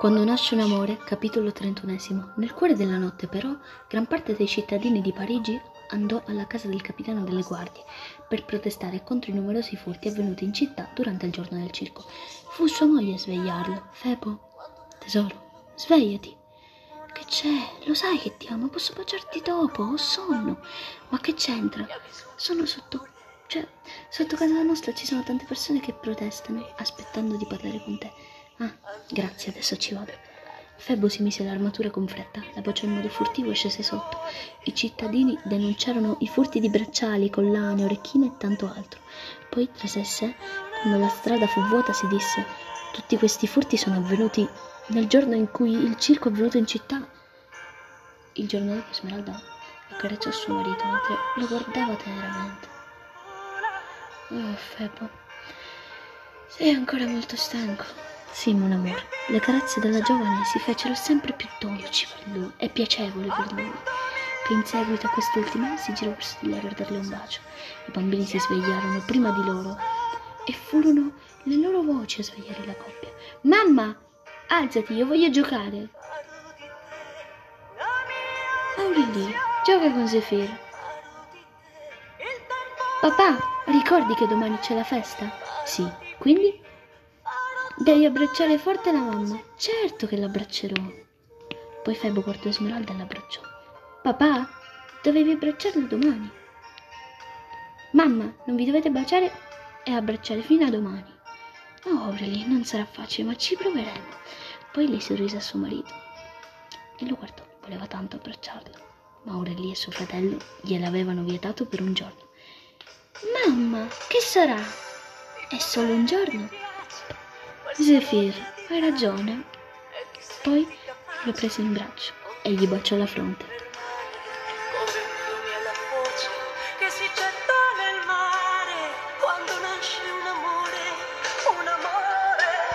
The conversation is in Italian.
Quando nasce un amore, capitolo 31. Nel cuore della notte, però, gran parte dei cittadini di Parigi andò alla casa del capitano delle guardie per protestare contro i numerosi furti avvenuti in città durante il giorno del circo. Fu sua moglie a svegliarlo. Febo, tesoro, svegliati. Che c'è? Lo sai che ti amo, posso baciarti dopo, ho sonno. Ma che c'entra? Sono sotto... Cioè, sotto casa nostra ci sono tante persone che protestano, aspettando di parlare con te. Ah, grazie, adesso ci vado. Febo si mise l'armatura con fretta, la baciò in modo furtivo e scese sotto. I cittadini denunciarono i furti di bracciali, collane, orecchine e tanto altro. Poi, tra sé e sé, quando la strada fu vuota, si disse: Tutti questi furti sono avvenuti nel giorno in cui il circo è venuto in città. Il giorno dopo Smeralda accarezzò suo marito mentre lo guardava teneramente. Oh, Febo, sei ancora molto stanco. Sì, mon amore, le carezze della giovane si fecero sempre più dolci per lui e piacevoli per lui, che in seguito a quest'ultima si girò verso di lei per darle un bacio. I bambini si svegliarono prima di loro e furono le loro voci a svegliare la coppia. Mamma, alzati, io voglio giocare. Aurelie, gioca con Zefir. Papà, ricordi che domani c'è la festa? Sì, quindi? Devi abbracciare forte la mamma. Certo che l'abbraccerò. Poi Febo guardò Esmeralda e l'abbracciò. Papà, dovevi abbracciarlo domani. Mamma, non vi dovete baciare e abbracciare fino a domani. Oh, Aurelie, non sarà facile, ma ci proveremo. Poi lei sorrise a suo marito e lo guardò. Voleva tanto abbracciarlo, ma Aurelie e suo fratello gliel'avevano vietato per un giorno. Mamma, che sarà? È solo un giorno? Zefir, hai ragione. Poi lo prese in braccio e gli baciò la fronte.